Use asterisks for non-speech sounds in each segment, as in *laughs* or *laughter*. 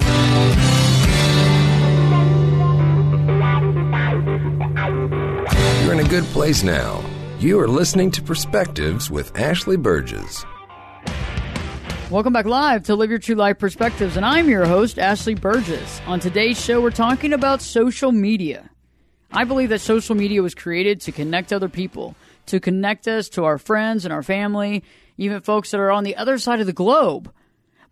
You're in a good place now. You are listening to Perspectives with Ashley Burgess. Welcome back live to Live Your True Life Perspectives, and I'm your host, Ashley Burgess. On today's show, we're talking about social media. I believe that social media was created to connect other people, to connect us to our friends and our family, even folks that are on the other side of the globe.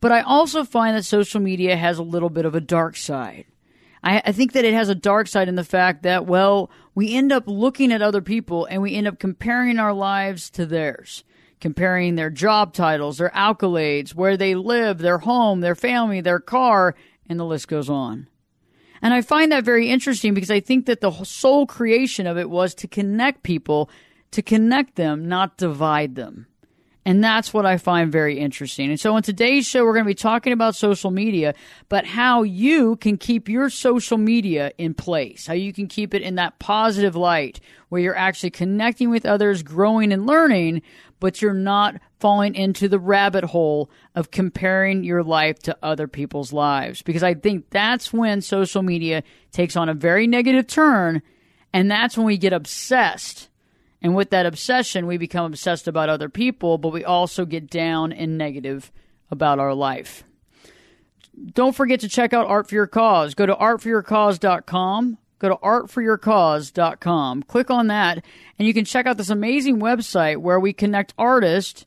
But I also find that social media has a little bit of a dark side. I, I think that it has a dark side in the fact that, well, we end up looking at other people and we end up comparing our lives to theirs comparing their job titles, their accolades, where they live, their home, their family, their car, and the list goes on. And I find that very interesting because I think that the sole creation of it was to connect people, to connect them, not divide them. And that's what I find very interesting. And so on today's show, we're going to be talking about social media, but how you can keep your social media in place, how you can keep it in that positive light where you're actually connecting with others, growing and learning, but you're not falling into the rabbit hole of comparing your life to other people's lives. Because I think that's when social media takes on a very negative turn. And that's when we get obsessed and with that obsession, we become obsessed about other people, but we also get down and negative about our life. Don't forget to check out Art for Your Cause. Go to artforyourcause.com. Go to artforyourcause.com. Click on that, and you can check out this amazing website where we connect artists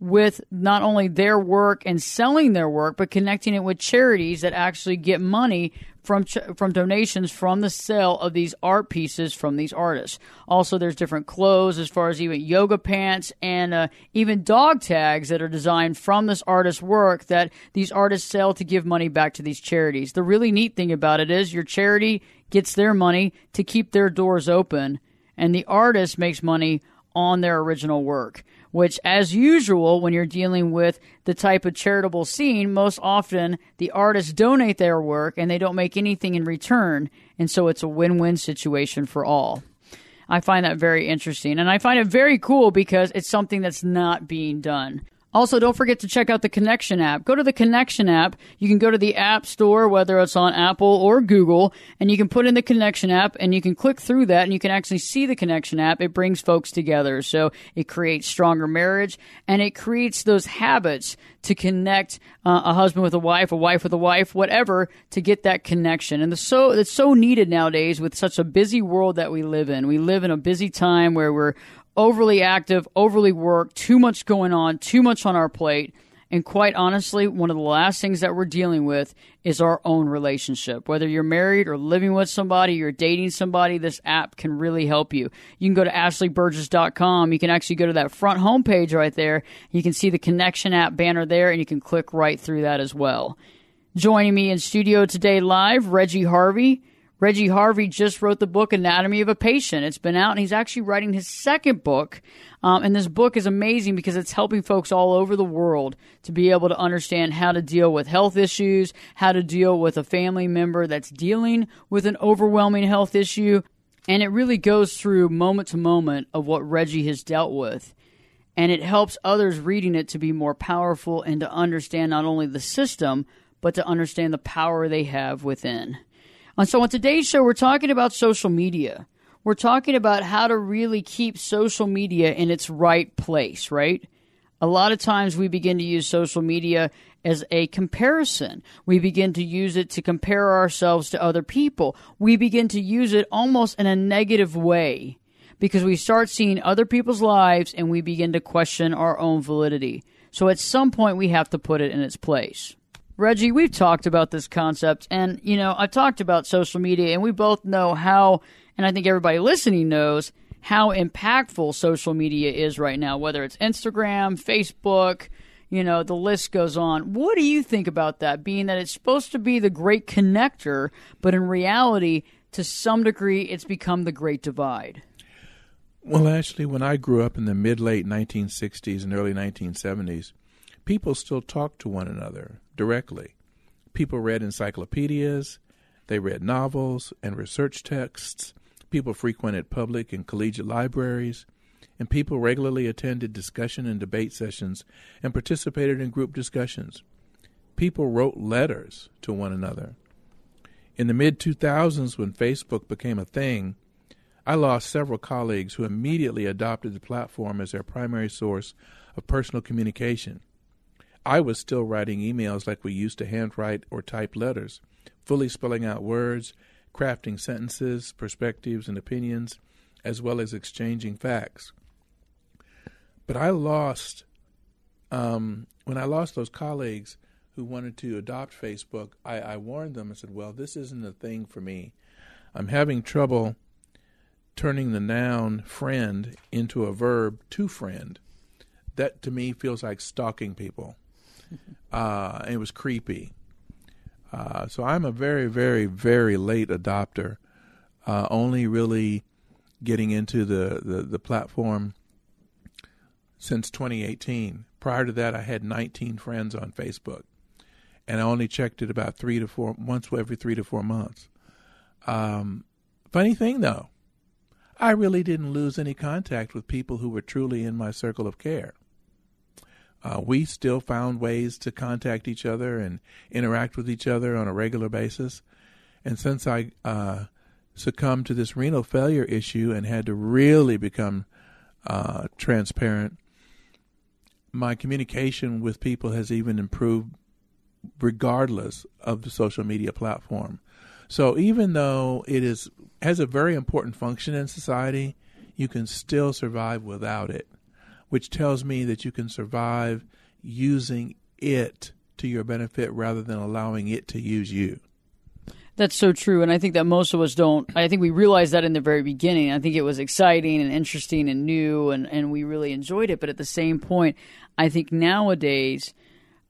with not only their work and selling their work, but connecting it with charities that actually get money from from donations from the sale of these art pieces from these artists. Also, there's different clothes as far as even yoga pants and uh, even dog tags that are designed from this artist's work that these artists sell to give money back to these charities. The really neat thing about it is your charity gets their money to keep their doors open, and the artist makes money on their original work which, as usual, when you're dealing with the type of charitable scene, most often the artists donate their work and they don't make anything in return. And so it's a win win situation for all. I find that very interesting. And I find it very cool because it's something that's not being done. Also, don't forget to check out the Connection app. Go to the Connection app. You can go to the App Store, whether it's on Apple or Google, and you can put in the Connection app and you can click through that and you can actually see the Connection app. It brings folks together. So it creates stronger marriage and it creates those habits to connect uh, a husband with a wife, a wife with a wife, whatever, to get that connection. And the so it's so needed nowadays with such a busy world that we live in. We live in a busy time where we're overly active, overly worked, too much going on, too much on our plate. And quite honestly, one of the last things that we're dealing with is our own relationship. Whether you're married or living with somebody, you're dating somebody, this app can really help you. You can go to ashleyburgess.com. You can actually go to that front homepage right there. You can see the connection app banner there and you can click right through that as well. Joining me in studio today live, Reggie Harvey. Reggie Harvey just wrote the book Anatomy of a Patient. It's been out, and he's actually writing his second book. Um, and this book is amazing because it's helping folks all over the world to be able to understand how to deal with health issues, how to deal with a family member that's dealing with an overwhelming health issue. And it really goes through moment to moment of what Reggie has dealt with. And it helps others reading it to be more powerful and to understand not only the system, but to understand the power they have within. And so on today's show, we're talking about social media. We're talking about how to really keep social media in its right place, right? A lot of times we begin to use social media as a comparison. We begin to use it to compare ourselves to other people. We begin to use it almost in a negative way because we start seeing other people's lives and we begin to question our own validity. So at some point, we have to put it in its place. Reggie, we've talked about this concept, and you know, I've talked about social media, and we both know how, and I think everybody listening knows how impactful social media is right now, whether it's Instagram, Facebook, you know, the list goes on. What do you think about that, being that it's supposed to be the great connector, but in reality, to some degree, it's become the great divide? Well, actually, when I grew up in the mid late 1960s and early 1970s, people still talked to one another directly. People read encyclopedias, they read novels and research texts, people frequented public and collegiate libraries, and people regularly attended discussion and debate sessions and participated in group discussions. People wrote letters to one another. In the mid 2000s, when Facebook became a thing, I lost several colleagues who immediately adopted the platform as their primary source of personal communication. I was still writing emails like we used to handwrite or type letters, fully spelling out words, crafting sentences, perspectives, and opinions, as well as exchanging facts. But I lost, um, when I lost those colleagues who wanted to adopt Facebook, I, I warned them and said, well, this isn't a thing for me. I'm having trouble turning the noun friend into a verb to friend. That to me feels like stalking people. *laughs* Uh, it was creepy. Uh, so I'm a very, very, very late adopter. Uh, only really getting into the, the, the platform since 2018. Prior to that, I had 19 friends on Facebook, and I only checked it about three to four once every three to four months. Um, funny thing though, I really didn't lose any contact with people who were truly in my circle of care. Uh, we still found ways to contact each other and interact with each other on a regular basis. And since I uh, succumbed to this renal failure issue and had to really become uh, transparent, my communication with people has even improved regardless of the social media platform. So even though it is has a very important function in society, you can still survive without it, which tells me that you can survive using it to your benefit rather than allowing it to use you. That's so true. And I think that most of us don't. I think we realized that in the very beginning. I think it was exciting and interesting and new, and, and we really enjoyed it. But at the same point, I think nowadays,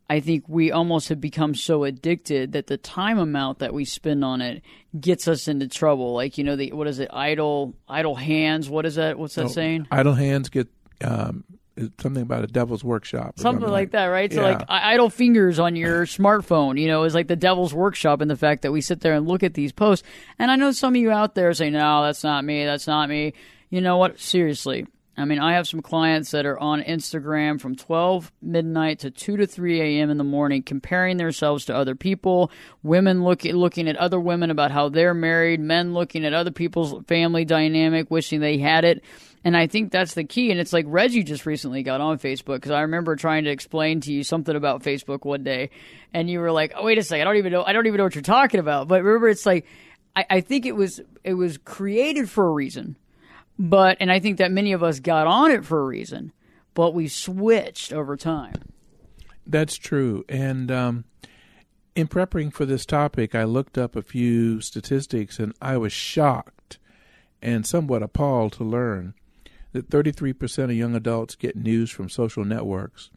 I think we almost have become so addicted that the time amount that we spend on it gets us into trouble. Like you know, the what is it? Idle, idle hands. What is that? What's that oh, saying? Idle hands get um, something about a devil's workshop. Something, something like that, right? So, like idle fingers on your *laughs* smartphone, you know, is like the devil's workshop and the fact that we sit there and look at these posts. And I know some of you out there say, "No, that's not me. That's not me." You know what? Seriously, I mean, I have some clients that are on Instagram from 12 midnight to 2 to 3 a.m. in the morning, comparing themselves to other people, women look, looking at other women about how they're married, men looking at other people's family dynamic, wishing they had it. And I think that's the key. And it's like Reggie just recently got on Facebook because I remember trying to explain to you something about Facebook one day, and you were like, "Oh, wait a second, I don't even know, I don't even know what you're talking about." But remember, it's like I, I think it was it was created for a reason but, and I think that many of us got on it for a reason, but we switched over time. That's true. And um, in preparing for this topic, I looked up a few statistics and I was shocked and somewhat appalled to learn that 33% of young adults get news from social networks,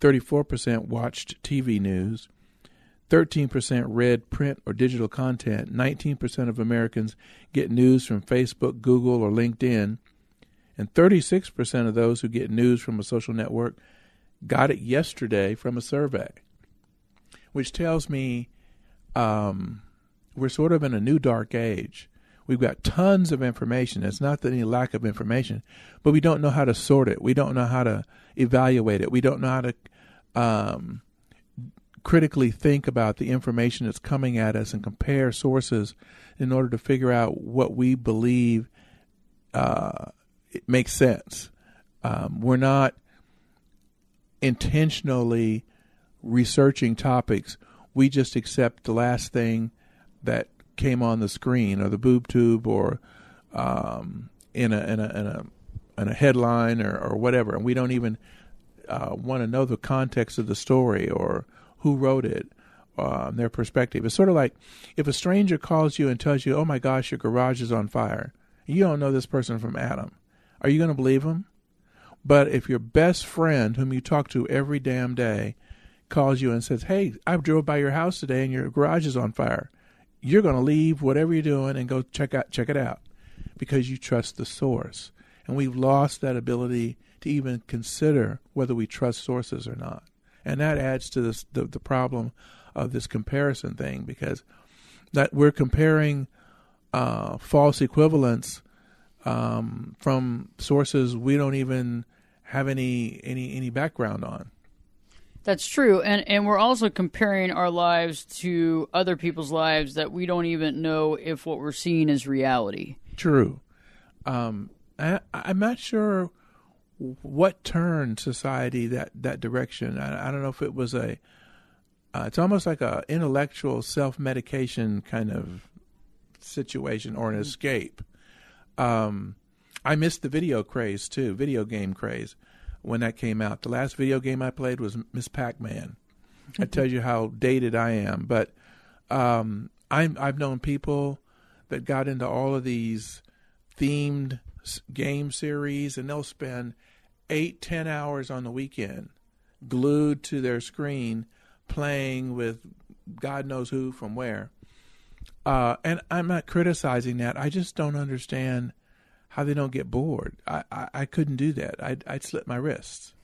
34% watched TV news, 13% read print or digital content. 19% of Americans get news from Facebook, Google, or LinkedIn. And 36% of those who get news from a social network got it yesterday from a survey, which tells me um, we're sort of in a new dark age. We've got tons of information. It's not that any lack of information, but we don't know how to sort it. We don't know how to evaluate it. We don't know how to um, critically think about the information that's coming at us and compare sources in order to figure out what we believe uh, it makes sense. Um, we're not intentionally researching topics. We just accept the last thing that came on the screen or the boob tube or um, in a in a in a in a headline or, or whatever, and we don't even uh, want to know the context of the story or who wrote it, uh, their perspective. It's sort of like if a stranger calls you and tells you, "Oh my gosh, your garage is on fire," you don't know this person from Adam. Are you going to believe him? But if your best friend, whom you talk to every damn day, calls you and says, "Hey, I drove by your house today and your garage is on fire," you're going to leave whatever you're doing and go check out check it out because you trust the source. And we've lost that ability to even consider whether we trust sources or not. And that adds to this, the, the problem of this comparison thing because that we're comparing uh, false equivalents um, from sources we don't even have any any any background on. That's true, and and we're also comparing our lives to other people's lives that we don't even know if what we're seeing is reality. True. Um, I, I'm not sure what turned society that that direction. I, I don't know if it was a. Uh, it's almost like a intellectual self medication kind of situation or an mm-hmm. escape. Um, I missed the video craze too, video game craze when that came out. The last video game I played was Miss Pac Man. That tells you how dated I am. But um, I'm, I've known people that got into all of these themed game series, and they'll spend eight, ten hours on the weekend glued to their screen playing with God knows who from where. Uh, and I'm not criticizing that. I just don't understand how they don't get bored. I, I, I couldn't do that. I'd, I'd slit my wrists.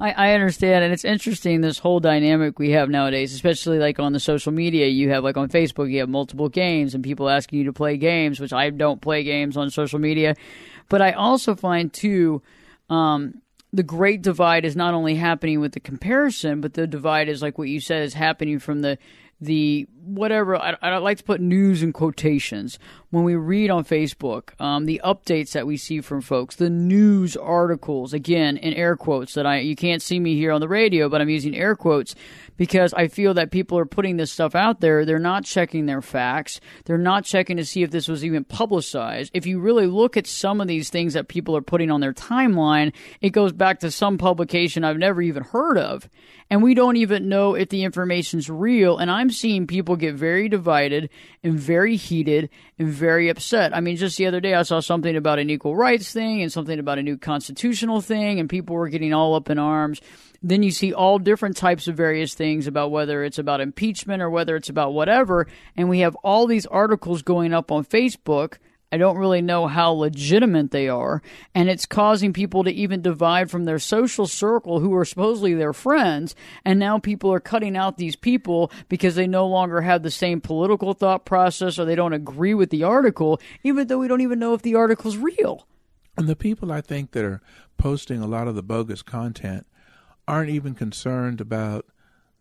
I, I understand, and it's interesting this whole dynamic we have nowadays, especially like on the social media. You have like on Facebook, you have multiple games, and people asking you to play games, which I don't play games on social media. But I also find too, um, the great divide is not only happening with the comparison, but the divide is like what you said is happening from the the whatever I, I like to put news in quotations when we read on Facebook um, the updates that we see from folks, the news articles again in air quotes that I you can't see me here on the radio, but I'm using air quotes because I feel that people are putting this stuff out there. They're not checking their facts. They're not checking to see if this was even publicized. If you really look at some of these things that people are putting on their timeline, it goes back to some publication I've never even heard of. And we don't even know if the information's real. And I'm seeing people get very divided and very heated and very upset. I mean, just the other day I saw something about an equal rights thing and something about a new constitutional thing, and people were getting all up in arms. Then you see all different types of various things about whether it's about impeachment or whether it's about whatever. And we have all these articles going up on Facebook. I don't really know how legitimate they are. And it's causing people to even divide from their social circle who are supposedly their friends. And now people are cutting out these people because they no longer have the same political thought process or they don't agree with the article, even though we don't even know if the article's real. And the people I think that are posting a lot of the bogus content aren't even concerned about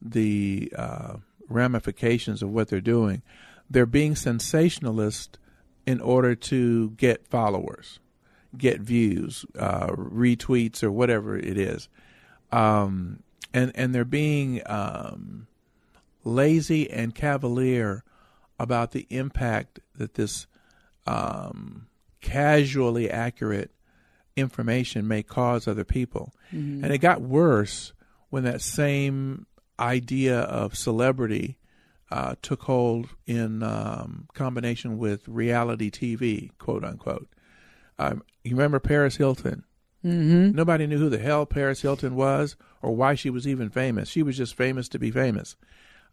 the uh, ramifications of what they're doing. They're being sensationalist in order to get followers, get views, uh, retweets, or whatever it is. Um, and and they're being um, lazy and cavalier about the impact that this um, casually accurate information may cause other people. Mm-hmm. And it got worse when that same idea of celebrity uh, took hold in um, combination with reality TV, quote unquote. Um, you remember Paris Hilton? Mm-hmm. Nobody knew who the hell Paris Hilton was or why she was even famous. She was just famous to be famous.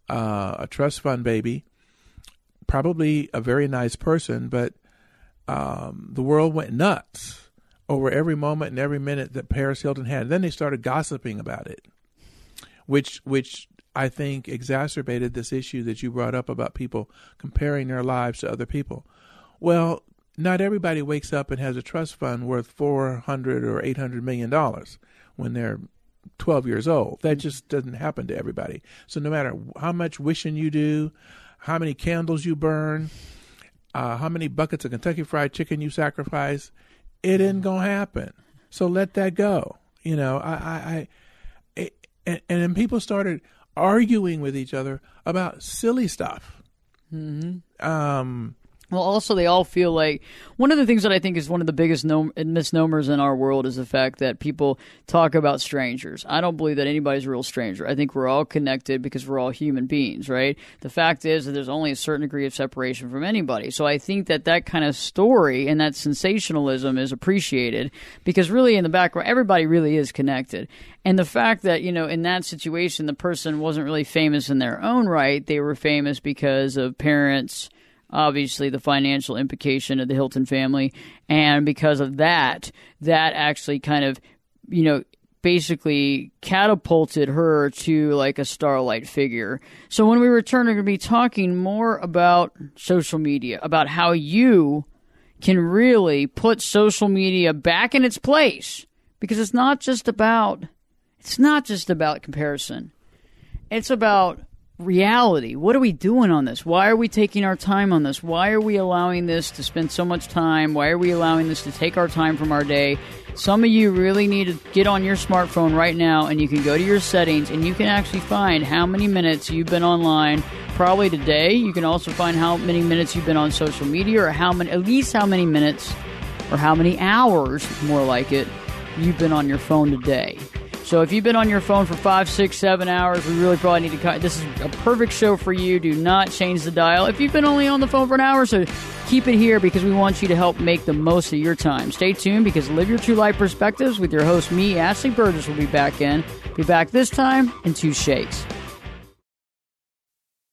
Uh, a trust fund baby, probably a very nice person, but um, the world went nuts over every moment and every minute that Paris Hilton had. And Then they started gossiping about it, which which I think exacerbated this issue that you brought up about people comparing their lives to other people. Well, not everybody wakes up and has a trust fund worth four hundred or eight hundred million dollars when they're 12 years old. That just doesn't happen to everybody. So no matter how much wishing you do, how many candles you burn, uh, how many buckets of Kentucky Fried Chicken you sacrifice, it isn't gonna happen. So let that go. You know, I, I, I and, and then people started arguing with each other about silly stuff. Mm-hmm. Um, well, also, they all feel like one of the things that I think is one of the biggest nom- misnomers in our world is the fact that people talk about strangers. I don't believe that anybody's a real stranger. I think we're all connected because we're all human beings, right? The fact is that there's only a certain degree of separation from anybody. So I think that that kind of story and that sensationalism is appreciated because really in the background, everybody really is connected. And the fact that, you know, in that situation, the person wasn't really famous in their own right, they were famous because of parents obviously the financial implication of the Hilton family. And because of that, that actually kind of, you know, basically catapulted her to like a starlight figure. So when we return, we're going to be talking more about social media, about how you can really put social media back in its place because it's not just about it's not just about comparison. It's about reality. What are we doing on this? Why are we taking our time on this? Why are we allowing this to spend so much time? Why are we allowing this to take our time from our day? Some of you really need to get on your smartphone right now and you can go to your settings and you can actually find how many minutes you've been online probably today. You can also find how many minutes you've been on social media or how many at least how many minutes or how many hours more like it you've been on your phone today. So if you've been on your phone for five, six, seven hours, we really probably need to cut. This is a perfect show for you. Do not change the dial. If you've been only on the phone for an hour, so keep it here because we want you to help make the most of your time. Stay tuned because Live Your True Life Perspectives with your host, me, Ashley Burgess, will be back in. Be back this time in two shakes.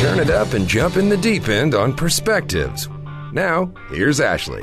Turn it up and jump in the deep end on perspectives. Now, here's Ashley.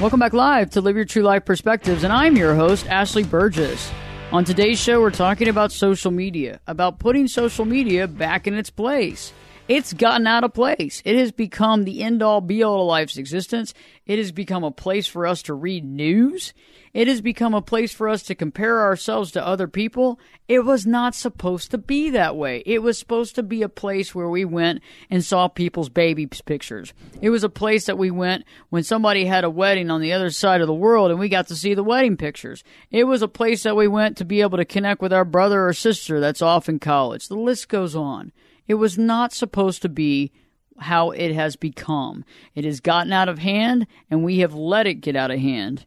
Welcome back live to Live Your True Life Perspectives, and I'm your host, Ashley Burgess. On today's show, we're talking about social media, about putting social media back in its place. It's gotten out of place. It has become the end all be all of life's existence. It has become a place for us to read news. It has become a place for us to compare ourselves to other people. It was not supposed to be that way. It was supposed to be a place where we went and saw people's baby pictures. It was a place that we went when somebody had a wedding on the other side of the world and we got to see the wedding pictures. It was a place that we went to be able to connect with our brother or sister that's off in college. The list goes on. It was not supposed to be how it has become. It has gotten out of hand and we have let it get out of hand.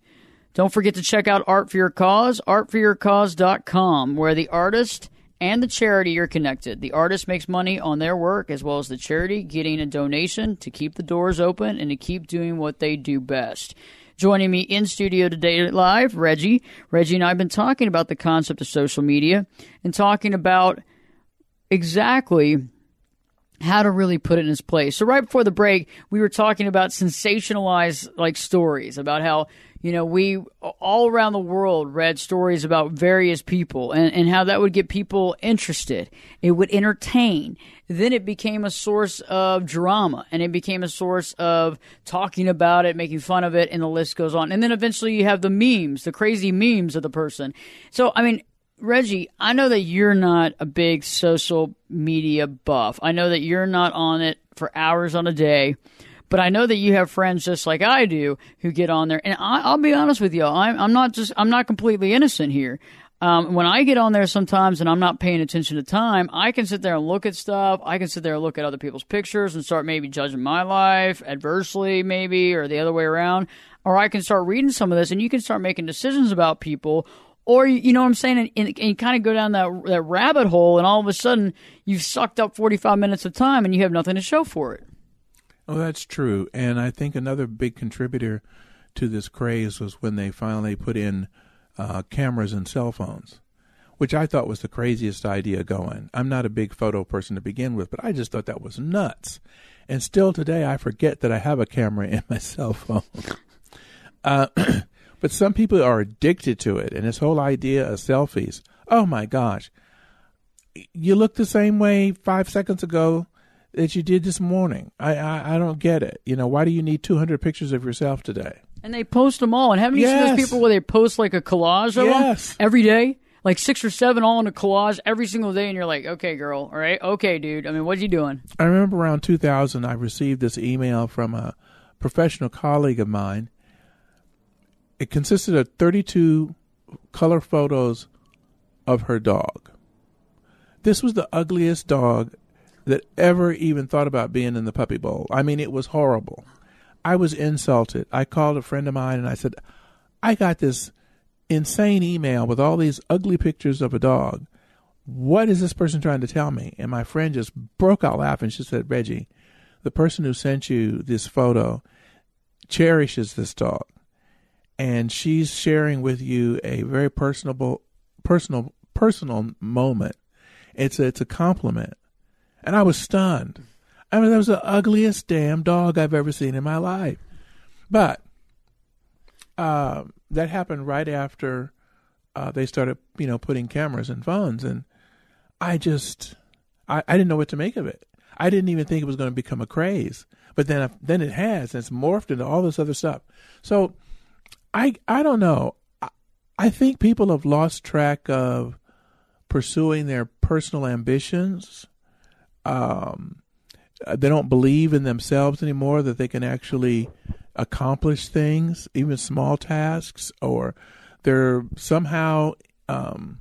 Don't forget to check out Art for Your Cause, artforyourcause.com, where the artist and the charity are connected. The artist makes money on their work as well as the charity getting a donation to keep the doors open and to keep doing what they do best. Joining me in studio today live, Reggie. Reggie and I have been talking about the concept of social media and talking about exactly how to really put it in its place. So right before the break, we were talking about sensationalized like stories about how you know, we all around the world read stories about various people and, and how that would get people interested. It would entertain. Then it became a source of drama and it became a source of talking about it, making fun of it, and the list goes on. And then eventually you have the memes, the crazy memes of the person. So, I mean, Reggie, I know that you're not a big social media buff. I know that you're not on it for hours on a day. But I know that you have friends just like I do who get on there, and I, will be honest with you, I'm, I'm not just I'm not completely innocent here. Um, when I get on there sometimes and I'm not paying attention to time, I can sit there and look at stuff. I can sit there and look at other people's pictures and start maybe judging my life adversely, maybe, or the other way around. Or I can start reading some of this and you can start making decisions about people. Or, you know what I'm saying? And, and, and you kind of go down that, that rabbit hole and all of a sudden you've sucked up 45 minutes of time and you have nothing to show for it. Oh, that's true. And I think another big contributor to this craze was when they finally put in uh, cameras and cell phones, which I thought was the craziest idea going. I'm not a big photo person to begin with, but I just thought that was nuts. And still today, I forget that I have a camera *laughs* in my cell phone. uh, *clears throat* but some people are addicted to it, and this whole idea of selfies. Oh my gosh, you look the same way five seconds ago that you did this morning. I, I, I don't get it. You know, why do you need 200 pictures of yourself today? And they post them all. And haven't you yes. seen those people where they post like a collage of yes. them every day? Like six or seven all in a collage every single day. And you're like, okay, girl, all right, okay, dude. I mean, what are you doing? I remember around 2000, I received this email from a professional colleague of mine. It consisted of 32 color photos of her dog. This was the ugliest dog that ever even thought about being in the puppy bowl. I mean, it was horrible. I was insulted. I called a friend of mine and I said, I got this insane email with all these ugly pictures of a dog. What is this person trying to tell me? And my friend just broke out laughing. She said, Reggie, the person who sent you this photo cherishes this dog. And she's sharing with you a very personable, personal, personal moment. It's a, it's a compliment. And I was stunned. I mean, that was the ugliest damn dog I've ever seen in my life. But uh, that happened right after uh, they started, you know, putting cameras in phones, and I just, I, I didn't know what to make of it. I didn't even think it was going to become a craze, but then, then it has, and it's morphed into all this other stuff. So, I, I don't know. I, I think people have lost track of pursuing their personal ambitions. Um, uh, they don't believe in themselves anymore that they can actually accomplish things, even small tasks, or they're somehow um,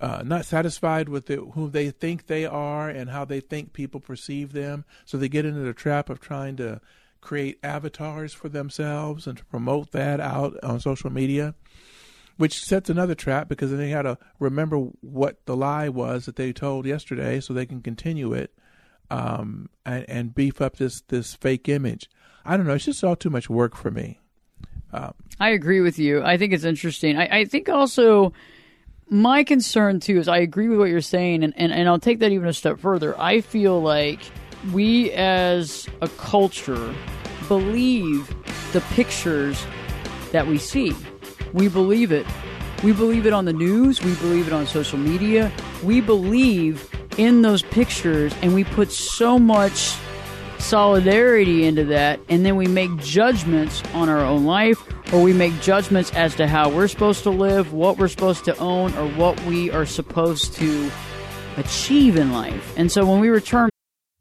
uh, not satisfied with the, who they think they are and how they think people perceive them. So they get into the trap of trying to create avatars for themselves and to promote that out on social media, which sets another trap because then they got to remember what the lie was that they told yesterday so they can continue it um, and, and beef up this this fake image. I don't know. It's just all too much work for me. Um, I agree with you. I think it's interesting. I, I, think also my concern too is I agree with what you're saying, and, and, and I'll take that even a step further. I feel like we as a culture believe the pictures that we see. We believe it. We believe it on the news. We believe it on social media. We believe in those pictures and we put so much solidarity into that and then we make judgments on our own life or we make judgments as to how we're supposed to live, what we're supposed to own or what we are supposed to achieve in life. And so when we return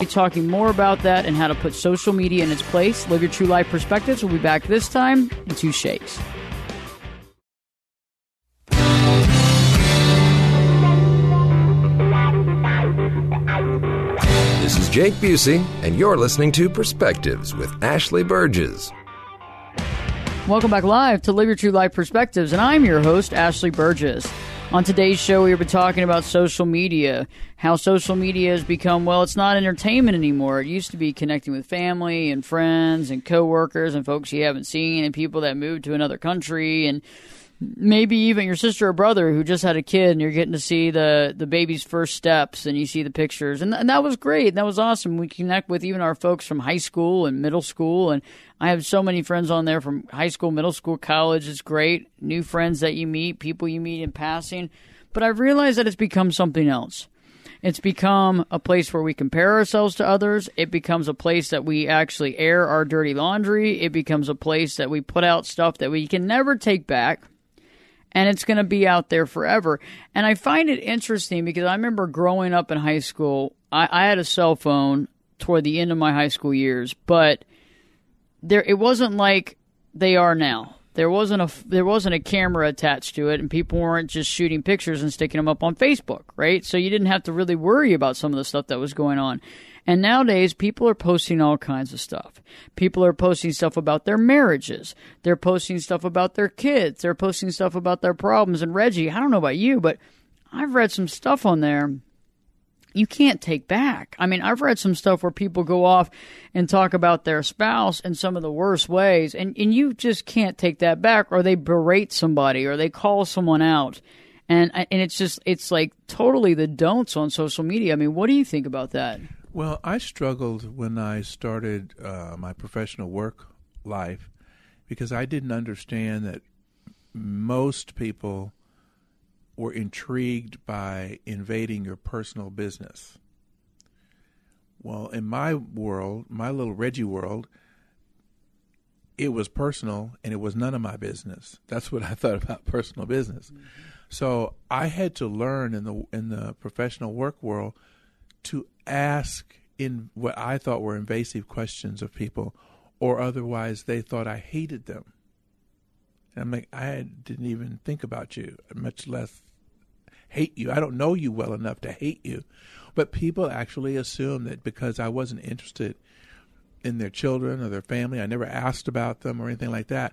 Be talking more about that and how to put social media in its place. Live your true life perspectives. We'll be back this time in two shakes. This is Jake Busey, and you're listening to Perspectives with Ashley Burgess. Welcome back live to Live Your True Life Perspectives, and I'm your host, Ashley Burgess. On today's show, we've been talking about social media, how social media has become, well, it's not entertainment anymore. It used to be connecting with family and friends and coworkers and folks you haven't seen and people that moved to another country and maybe even your sister or brother who just had a kid and you're getting to see the the baby's first steps and you see the pictures. And, th- and that was great. That was awesome. We connect with even our folks from high school and middle school. And i have so many friends on there from high school middle school college. It's great. New friends that you meet people you meet in passing. But i've realized that it's become something else. It's become a place where we compare ourselves to others. It becomes a place that we actually air our dirty laundry. It becomes a place that we put out stuff that we can never take back and it's going to be out there forever. And I find it interesting because I remember growing up in high school, I, I had a cell phone toward the end of my high school years, but there it wasn't like they are now. There wasn't a there wasn't a camera attached to it, and people weren't just shooting pictures and sticking them up on Facebook, right? So you didn't have to really worry about some of the stuff that was going on. And nowadays, people are posting all kinds of stuff. People are posting stuff about their marriages. They're posting stuff about their kids. They're posting stuff about their problems. And Reggie, I don't know about you, but I've read some stuff on there you can't take back. I mean, I've read some stuff where people go off and talk about their spouse in some of the worst ways, and, and you just can't take that back, or they berate somebody, or they call someone out. And, and it's just, it's like totally the don'ts on social media. I mean, what do you think about that? Well, I struggled when I started uh, my professional work life because I didn't understand that most people were intrigued by invading your personal business. Well, in my world, my little Reggie world, it was personal and it was none of my business. That's what *laughs* I thought about personal business. Mm-hmm. So I had to learn in the in the professional work world to ask in what I thought were invasive questions of people, or otherwise they thought I hated them. And I'm like, I didn't even think about you, much less hate you. I don't know you well enough to hate you. But people actually assume that because I wasn't interested in their children or their family, I never asked about them or anything like that.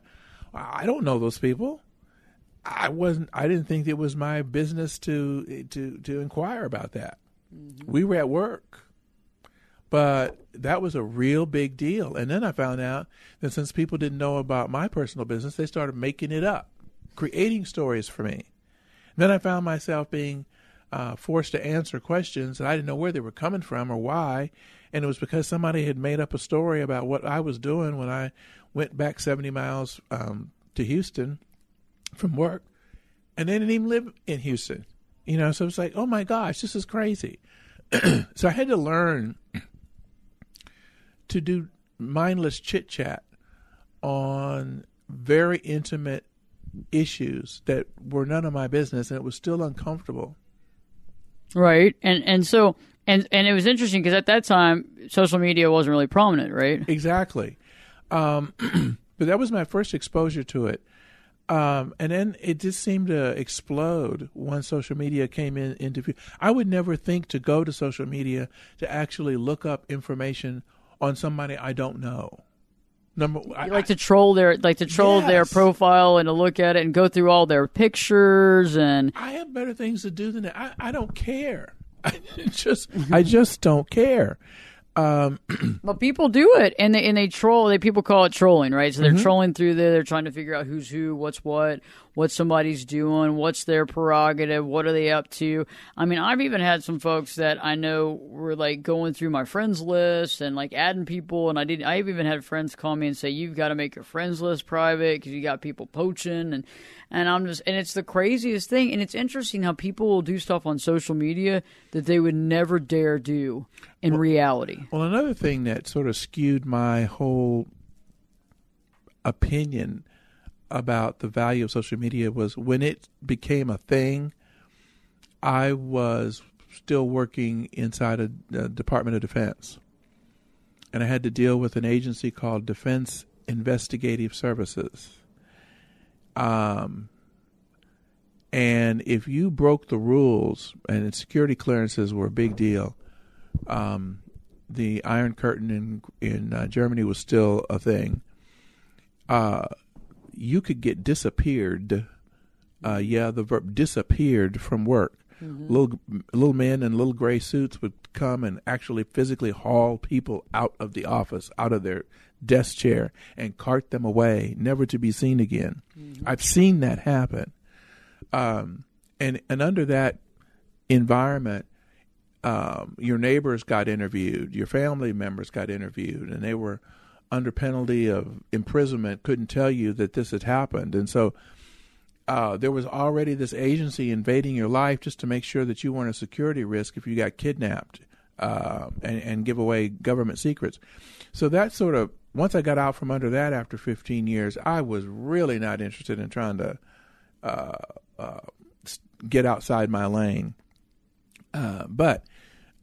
I don't know those people. I wasn't. I didn't think it was my business to to to inquire about that. Mm-hmm. We were at work. But that was a real big deal. And then I found out that since people didn't know about my personal business, they started making it up, creating stories for me. And then I found myself being uh, forced to answer questions that I didn't know where they were coming from or why. And it was because somebody had made up a story about what I was doing when I went back 70 miles um, to Houston from work. And they didn't even live in Houston. You know, so it's like, oh my gosh, this is crazy. *clears throat* so I had to learn to do mindless chit chat on very intimate issues that were none of my business and it was still uncomfortable. Right. And and so and and it was interesting because at that time social media wasn't really prominent, right? Exactly. Um, *clears throat* but that was my first exposure to it. Um, and then it just seemed to explode once social media came in into view. I would never think to go to social media to actually look up information on somebody I don't know. Number, I, like to troll their like to troll yes. their profile and to look at it and go through all their pictures and. I have better things to do than that. I, I don't care. *laughs* I just I just don't care. Um, *clears throat* but people do it, and they and they troll. They people call it trolling, right? So they're mm-hmm. trolling through there. They're trying to figure out who's who, what's what, what somebody's doing, what's their prerogative, what are they up to. I mean, I've even had some folks that I know were like going through my friends list and like adding people, and I didn't. I've even had friends call me and say, "You've got to make your friends list private because you got people poaching," and and I'm just, and it's the craziest thing. And it's interesting how people will do stuff on social media that they would never dare do in well, reality. Well, another thing that sort of skewed my whole opinion about the value of social media was when it became a thing, I was still working inside a, a Department of Defense. And I had to deal with an agency called Defense Investigative Services um, and if you broke the rules, and security clearances were a big deal, um, the Iron Curtain in in uh, Germany was still a thing. Uh, you could get disappeared uh, yeah, the verb disappeared from work. Mm-hmm. Little little men in little gray suits would come and actually physically haul people out of the office, out of their desk chair, and cart them away, never to be seen again. Mm-hmm. I've seen that happen, um, and and under that environment, um, your neighbors got interviewed, your family members got interviewed, and they were under penalty of imprisonment, couldn't tell you that this had happened, and so uh, there was already this agency invading your life just to make sure that you weren't a security risk if you got kidnapped uh, and, and give away government secrets. So that sort of once I got out from under that after 15 years, I was really not interested in trying to uh, uh get outside my lane. Uh, but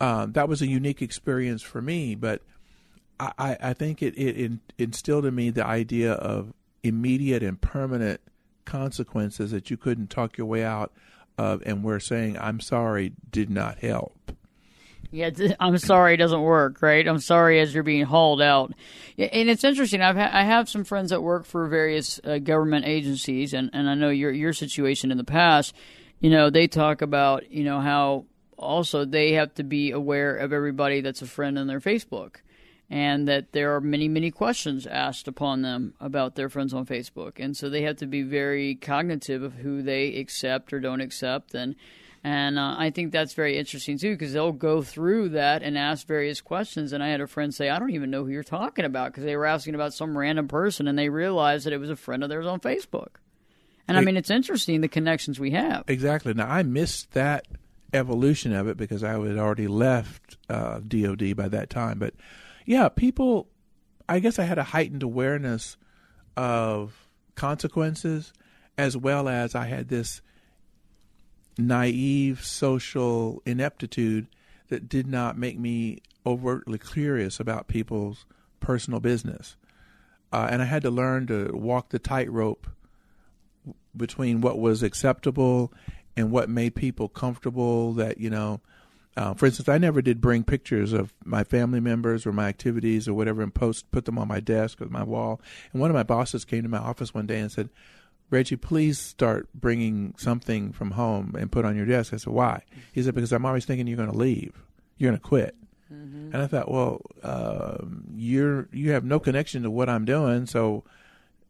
uh, that was a unique experience for me. But I, I think it, it instilled in me the idea of immediate and permanent consequences that you couldn't talk your way out of, and we're saying, I'm sorry, did not help. Yeah, I'm sorry doesn't work, right? I'm sorry as you're being hauled out. And it's interesting. I've ha- I have some friends that work for various uh, government agencies, and, and I know your your situation in the past. You know, they talk about you know how also they have to be aware of everybody that's a friend on their Facebook and that there are many, many questions asked upon them about their friends on Facebook. And so they have to be very cognitive of who they accept or don't accept. And, and uh, I think that's very interesting too, because they'll go through that and ask various questions. And I had a friend say, I don't even know who you're talking about, because they were asking about some random person and they realized that it was a friend of theirs on Facebook. And I mean, it's interesting the connections we have. Exactly. Now, I missed that evolution of it because I had already left uh, DOD by that time. But yeah, people, I guess I had a heightened awareness of consequences as well as I had this naive social ineptitude that did not make me overtly curious about people's personal business. Uh, and I had to learn to walk the tightrope between what was acceptable and what made people comfortable that, you know, uh, for instance, I never did bring pictures of my family members or my activities or whatever and post put them on my desk or my wall. And one of my bosses came to my office one day and said, "Reggie, please start bringing something from home and put on your desk." I said, "Why?" He said, "Because I'm always thinking you're going to leave, you're going to quit." Mm-hmm. And I thought, well, uh, you're you have no connection to what I'm doing, so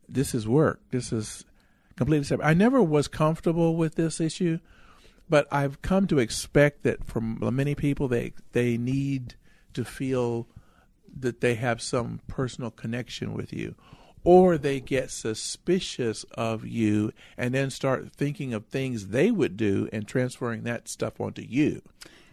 this is work. This is completely separate. I never was comfortable with this issue but I've come to expect that from many people they they need to feel that they have some personal connection with you or they get suspicious of you and then start thinking of things they would do and transferring that stuff onto you.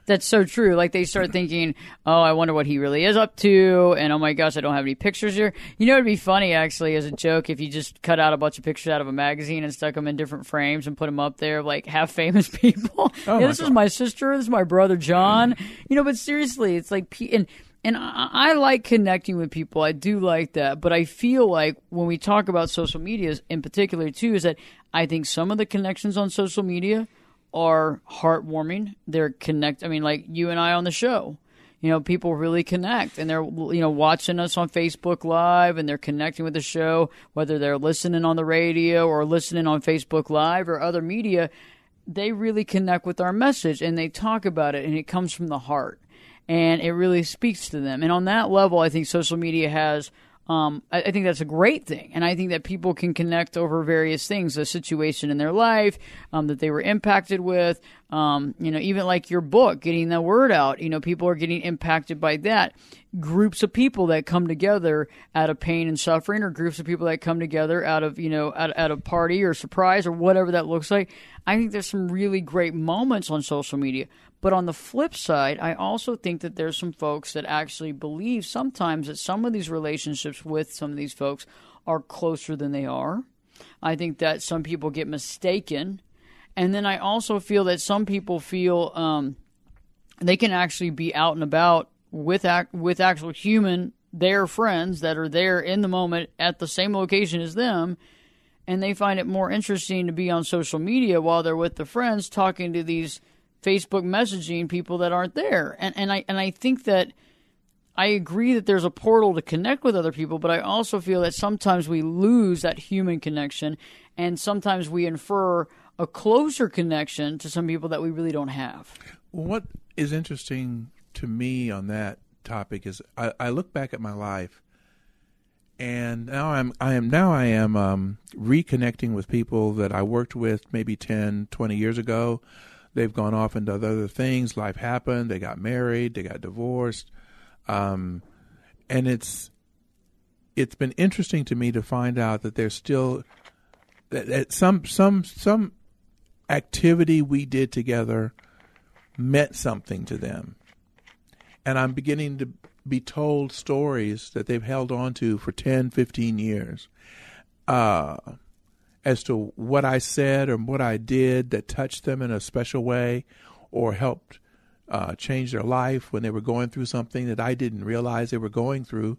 That's so true. Like they start thinking, "Oh, I wonder what he really is up to," and "Oh my gosh, I don't have any pictures here." You know, it'd be funny actually as a joke if you just cut out a bunch of pictures out of a magazine and stuck them in different frames and put them up there, like half famous *laughs* people. Oh yeah, this God. is my sister. This is my brother John. Mm. You know, but seriously, it's like and and I, I, like connecting with people. I do like that, but I feel like when we talk about social media in particular too, is that I think some of the connections on social media are heartwarming. They're connect. I mean, like you and I on the show. You know, people really connect, and they're you know watching us on Facebook Live, and they're connecting with the show, whether they're listening on the radio or listening on Facebook Live or other media. They really connect with our message, and they talk about it, and it comes from the heart, and it really speaks to them. And on that level, I think social media has um, I, I, think that's a great thing. And I think that people can connect over various things, a situation in their life um, that they were impacted with. Um, you know, even like your book, getting the word out, you know, people are getting impacted by that. Groups of people that come together out of pain and suffering, or groups of people that come together out of, you know, out, out of party or surprise or whatever that looks like. I think there's some really great moments on social media. But on the flip side, I also think that there's some folks that actually believe sometimes that some of these relationships with some of these folks are closer than they are. I think that some people get mistaken. And then I also feel that some people feel um, they can actually be out and about with ac- with actual human their friends that are there in the moment at the same location as them and they find it more interesting to be on social media while they're with the friends talking to these Facebook messaging people that aren't there. And and I and I think that I agree that there's a portal to connect with other people, but I also feel that sometimes we lose that human connection and sometimes we infer a closer connection to some people that we really don't have. What is interesting to me on that topic is I, I look back at my life and now I'm I am now I am um, reconnecting with people that I worked with maybe 10, 20 years ago. They've gone off into other things. Life happened. They got married. They got divorced, um, and it's it's been interesting to me to find out that there's still that, that some some some activity we did together meant something to them, and I'm beginning to be told stories that they've held on to for 10, 15 years uh, as to what I said or what I did that touched them in a special way or helped uh, change their life when they were going through something that I didn't realize they were going through.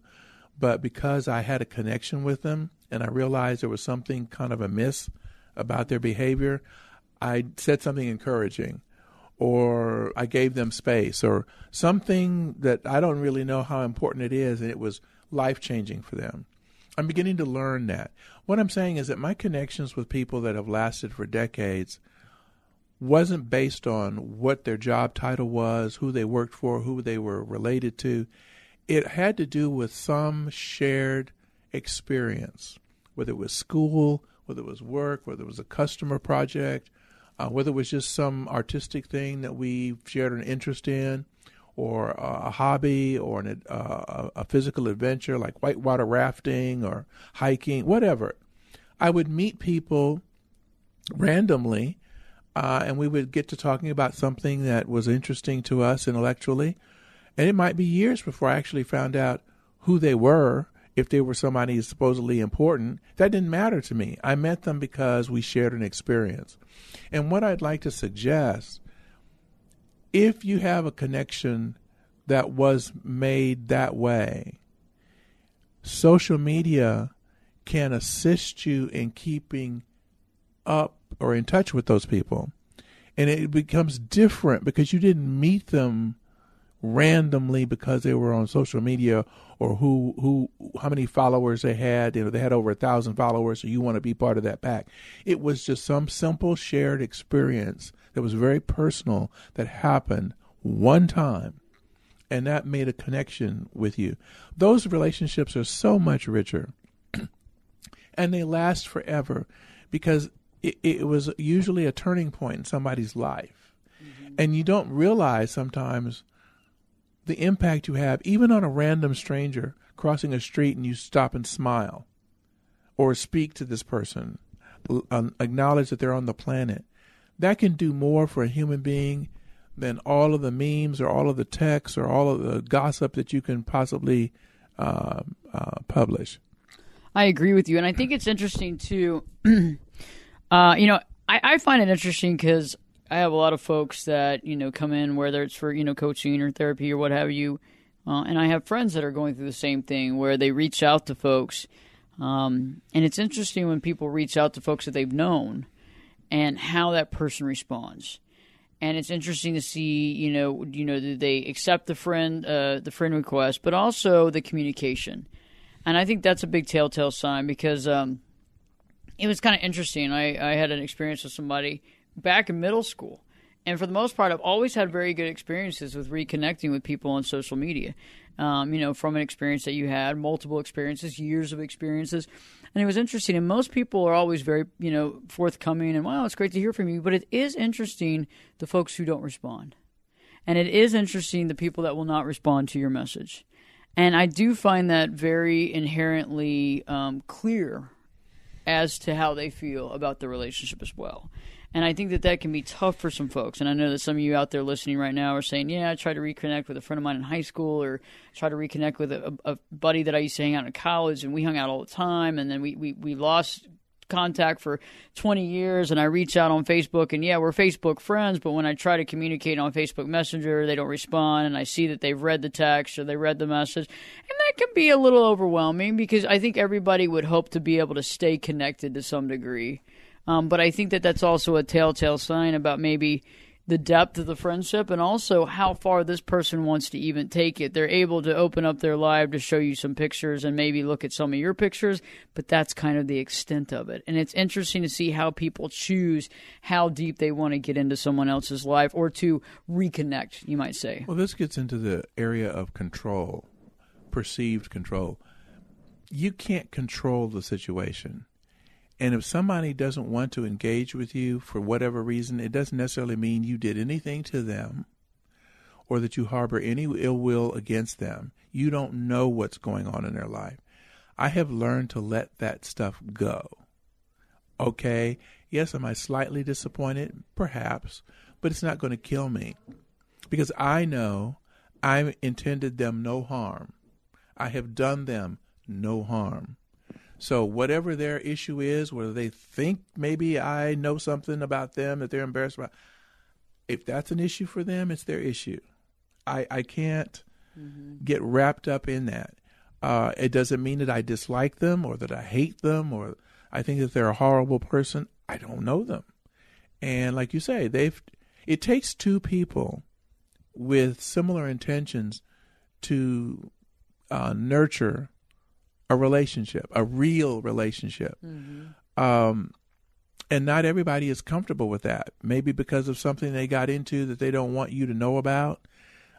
But because I had a connection with them and I realized there was something kind of amiss about their behavior, I said something encouraging or I gave them space or something that I don't really know how important it is, and it was life changing for them. I'm beginning to learn that. What I'm saying is that my connections with people that have lasted for decades wasn't based on what their job title was, who they worked for, who they were related to. It had to do with some shared experience, whether it was school, whether it was work, whether it was a customer project, uh, whether it was just some artistic thing that we shared an interest in, or a hobby, or an, uh, a physical adventure like whitewater rafting or hiking, whatever. I would meet people randomly, uh, and we would get to talking about something that was interesting to us intellectually. And it might be years before I actually found out who they were if they were somebody supposedly important, that didn't matter to me. I met them because we shared an experience. And what I'd like to suggest if you have a connection that was made that way, social media can assist you in keeping up or in touch with those people. And it becomes different because you didn't meet them randomly because they were on social media or who who how many followers they had. You know, they had over a thousand followers, so you want to be part of that pack. It was just some simple shared experience that was very personal that happened one time, and that made a connection with you. Those relationships are so much richer, *clears throat* and they last forever because it, it was usually a turning point in somebody's life. Mm-hmm. And you don't realize sometimes the impact you have, even on a random stranger crossing a street and you stop and smile or speak to this person, um, acknowledge that they're on the planet. That can do more for a human being than all of the memes or all of the texts or all of the gossip that you can possibly uh, uh, publish. I agree with you. And I think it's interesting too. *clears throat* uh, you know, I, I find it interesting because I have a lot of folks that you know come in, whether it's for you know coaching or therapy or what have you, uh, and I have friends that are going through the same thing where they reach out to folks, um, and it's interesting when people reach out to folks that they've known, and how that person responds, and it's interesting to see you know you know do they accept the friend uh, the friend request, but also the communication, and I think that's a big telltale sign because um, it was kind of interesting. I I had an experience with somebody back in middle school. And for the most part, I've always had very good experiences with reconnecting with people on social media. Um, you know, from an experience that you had, multiple experiences, years of experiences. And it was interesting. And most people are always very, you know, forthcoming and, wow, it's great to hear from you. But it is interesting the folks who don't respond. And it is interesting the people that will not respond to your message. And I do find that very inherently um, clear as to how they feel about the relationship as well. And I think that that can be tough for some folks. And I know that some of you out there listening right now are saying, yeah, I tried to reconnect with a friend of mine in high school or try to reconnect with a, a buddy that I used to hang out in college and we hung out all the time. And then we, we, we lost contact for 20 years and I reach out on Facebook and yeah, we're Facebook friends, but when I try to communicate on Facebook Messenger, they don't respond and I see that they've read the text or they read the message. And that can be a little overwhelming because I think everybody would hope to be able to stay connected to some degree. Um, but I think that that's also a telltale sign about maybe the depth of the friendship and also how far this person wants to even take it. They're able to open up their live to show you some pictures and maybe look at some of your pictures, but that's kind of the extent of it. And it's interesting to see how people choose how deep they want to get into someone else's life or to reconnect, you might say. Well, this gets into the area of control, perceived control. You can't control the situation and if somebody doesn't want to engage with you for whatever reason, it doesn't necessarily mean you did anything to them or that you harbor any ill will against them. You don't know what's going on in their life. I have learned to let that stuff go. Okay, yes, am I slightly disappointed? Perhaps, but it's not going to kill me because I know I intended them no harm. I have done them no harm. So whatever their issue is, whether they think maybe I know something about them that they're embarrassed about, if that's an issue for them, it's their issue. I I can't mm-hmm. get wrapped up in that. Uh, it doesn't mean that I dislike them or that I hate them or I think that they're a horrible person. I don't know them, and like you say, they've. It takes two people with similar intentions to uh, nurture a relationship, a real relationship. Mm-hmm. Um, and not everybody is comfortable with that. Maybe because of something they got into that they don't want you to know about,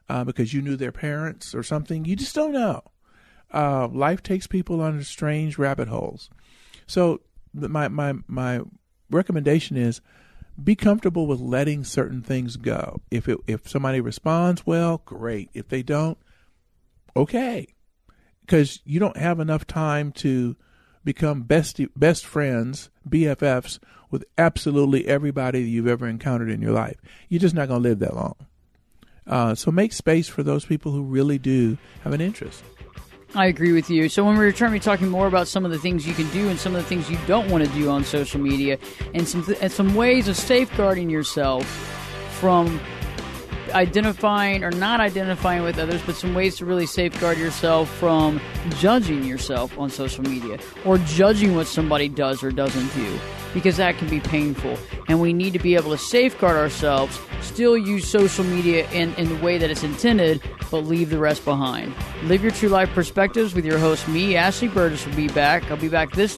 uh, because you knew their parents or something. You just don't know. Uh, life takes people on strange rabbit holes. So my my my recommendation is be comfortable with letting certain things go. If it, if somebody responds well, great. If they don't, okay because you don't have enough time to become best best friends, BFFs with absolutely everybody you've ever encountered in your life. You're just not going to live that long. Uh, so make space for those people who really do have an interest. I agree with you. So when we return, we're talking more about some of the things you can do and some of the things you don't want to do on social media, and some th- and some ways of safeguarding yourself from identifying or not identifying with others, but some ways to really safeguard yourself from judging yourself on social media or judging what somebody does or doesn't do, because that can be painful. And we need to be able to safeguard ourselves, still use social media in, in the way that it's intended, but leave the rest behind. Live your true life perspectives with your host, me, Ashley Burgess, will be back. I'll be back this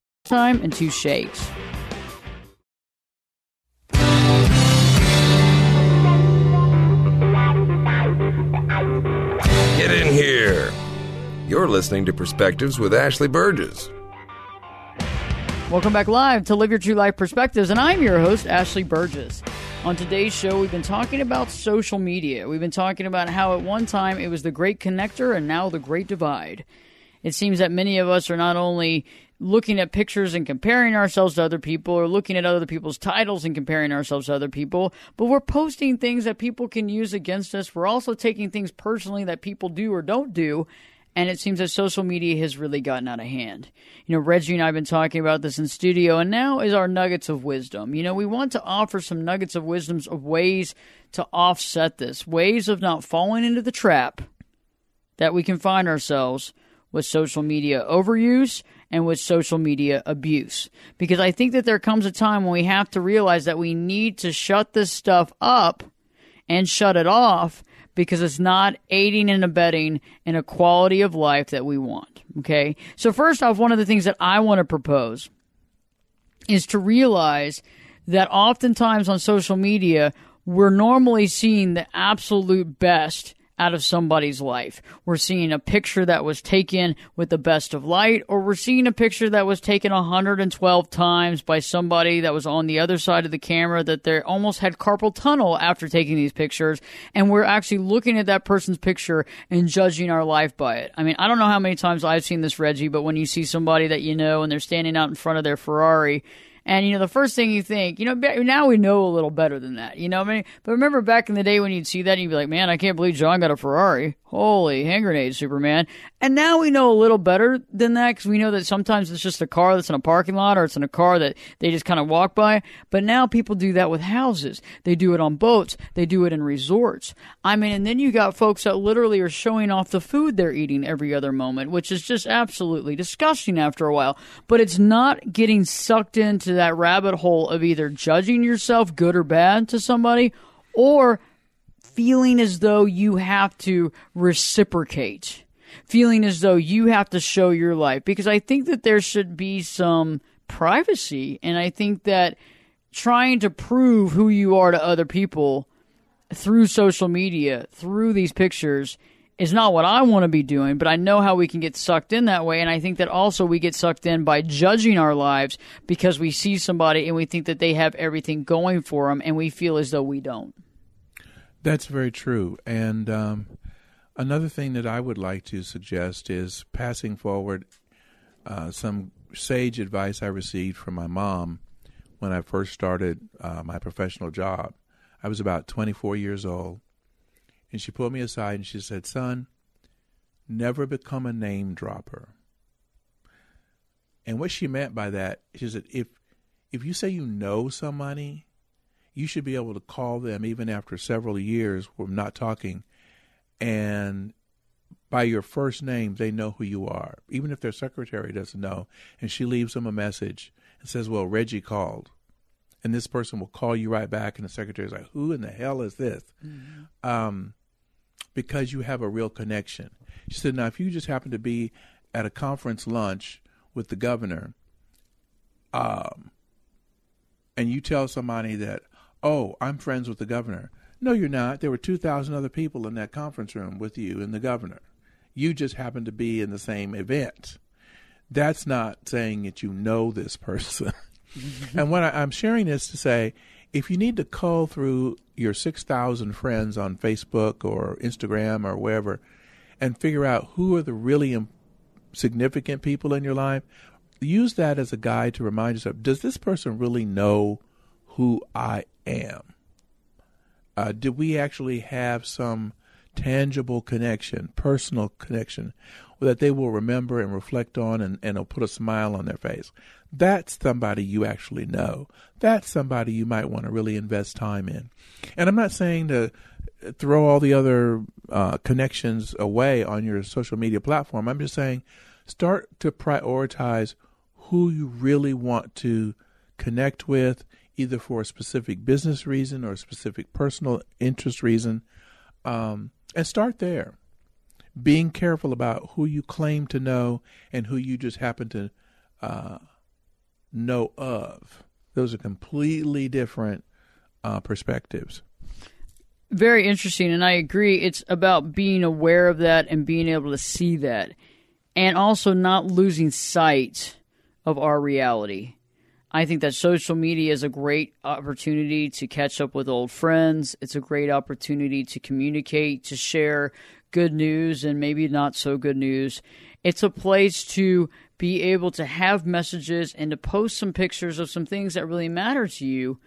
time and two shakes. Get in here. You're listening to Perspectives with Ashley Burgess. Welcome back live to Live Your True Life Perspectives, and I'm your host, Ashley Burgess. On today's show, we've been talking about social media. We've been talking about how at one time it was the great connector and now the great divide. It seems that many of us are not only looking at pictures and comparing ourselves to other people or looking at other people's titles and comparing ourselves to other people, but we're posting things that people can use against us. We're also taking things personally that people do or don't do. And it seems that social media has really gotten out of hand. You know, Reggie and I have been talking about this in studio, and now is our nuggets of wisdom. You know, we want to offer some nuggets of wisdoms of ways to offset this, ways of not falling into the trap that we can find ourselves with social media overuse and with social media abuse. Because I think that there comes a time when we have to realize that we need to shut this stuff up and shut it off because it's not aiding and abetting in a quality of life that we want. Okay. So, first off, one of the things that I want to propose is to realize that oftentimes on social media, we're normally seeing the absolute best out of somebody's life. We're seeing a picture that was taken with the best of light, or we're seeing a picture that was taken 112 times by somebody that was on the other side of the camera that they almost had carpal tunnel after taking these pictures. And we're actually looking at that person's picture and judging our life by it. I mean, I don't know how many times I've seen this, Reggie, but when you see somebody that you know and they're standing out in front of their Ferrari, and you know, the first thing you think, you know, now we know a little better than that. You know, what I mean, but remember back in the day when you'd see that, and you'd be like, "Man, I can't believe John got a Ferrari." Holy hand grenade, Superman. And now we know a little better than that because we know that sometimes it's just a car that's in a parking lot or it's in a car that they just kind of walk by. But now people do that with houses. They do it on boats. They do it in resorts. I mean, and then you got folks that literally are showing off the food they're eating every other moment, which is just absolutely disgusting after a while. But it's not getting sucked into that rabbit hole of either judging yourself good or bad to somebody or feeling as though you have to reciprocate, feeling as though you have to show your life. Because I think that there should be some privacy, and I think that trying to prove who you are to other people through social media, through these pictures, is not what I want to be doing, but I know how we can get sucked in that way. And I think that also we get sucked in by judging our lives because we see somebody and we think that they have everything going for them and we feel as though we don't. That's very true. And um, another thing that I would like to suggest is passing forward uh, some sage advice I received from my mom when I first started uh, my professional job. I was about 24 years old. And she pulled me aside and she said, Son, never become a name dropper. And what she meant by that, she said, if if you say you know somebody you should be able to call them even after several years from not talking. And by your first name they know who you are even if their secretary doesn't know. And she leaves them a message and says well reggie called. And this person will call you right back. And the secretary's like who in the hell is this? Mm-hmm. um, because you have a real connection she said now if you just happen to be at a conference lunch with the governor um, and you tell somebody that oh, I'm friends with the governor. No, you're not. There were 2,000 other people in that conference room with you and the governor. You just happened to be in the same event. That's not saying that you know this person. *laughs* and what I, am sharing this to say, if you need to cull through your 6,000 friends on Facebook or Instagram or wherever and figure out who are the really significant people in your life, use that as a guide to remind yourself does this person really know who I am? Uh, did we actually have some tangible connection, personal connection, that they will remember and reflect on and, and it'll put a smile on their face? That's somebody you actually know. That's somebody you might want to really invest time in. And I'm not saying to throw all the other uh, connections away on your social media platform. I'm just saying start to prioritize who you really want to connect with either for a specific business reason or a specific personal interest reason, um, and start there. Being careful about who you claim to know and who you just happen to uh, know of. Those are completely different uh, perspectives. Very interesting, and I agree. It's about being aware of that and being able to see that, and also not losing sight of our reality. I think that social media is a great opportunity to catch up with old friends. It's a great opportunity to communicate, to share good news and maybe not so good news. It's a place to be able to have messages and to post some pictures of some things that really matter to you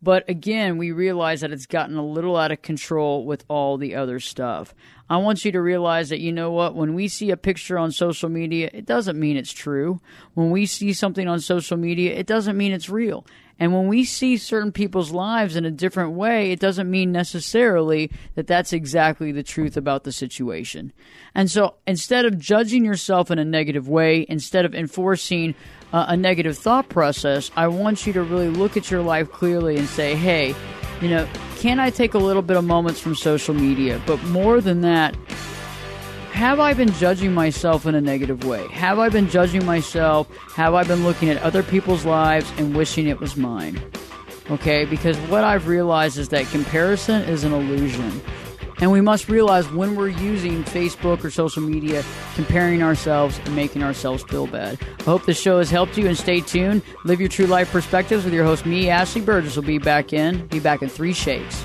but again, we realize that it's gotten a little out of control with all the other stuff. I want you to realize that, you know what, when we see a picture on social media, it doesn't mean it's true. When we see something on social media, it doesn't mean it's real. And when we see certain people's lives in a different way, it doesn't mean necessarily that that's exactly the truth about the situation. And so instead of judging yourself in a negative way, instead of enforcing uh, a negative thought process, I want you to really look at your life clearly and say, hey, you know, can I take a little bit of moments from social media? But more than that, have I been judging myself in a negative way? Have I been judging myself? Have I been looking at other people's lives and wishing it was mine? Okay, because what I've realized is that comparison is an illusion. And we must realize when we're using Facebook or social media, comparing ourselves and making ourselves feel bad. I hope this show has helped you and stay tuned. Live your true life perspectives with your host, me, Ashley Burgess, will be back in. Be back in three shakes.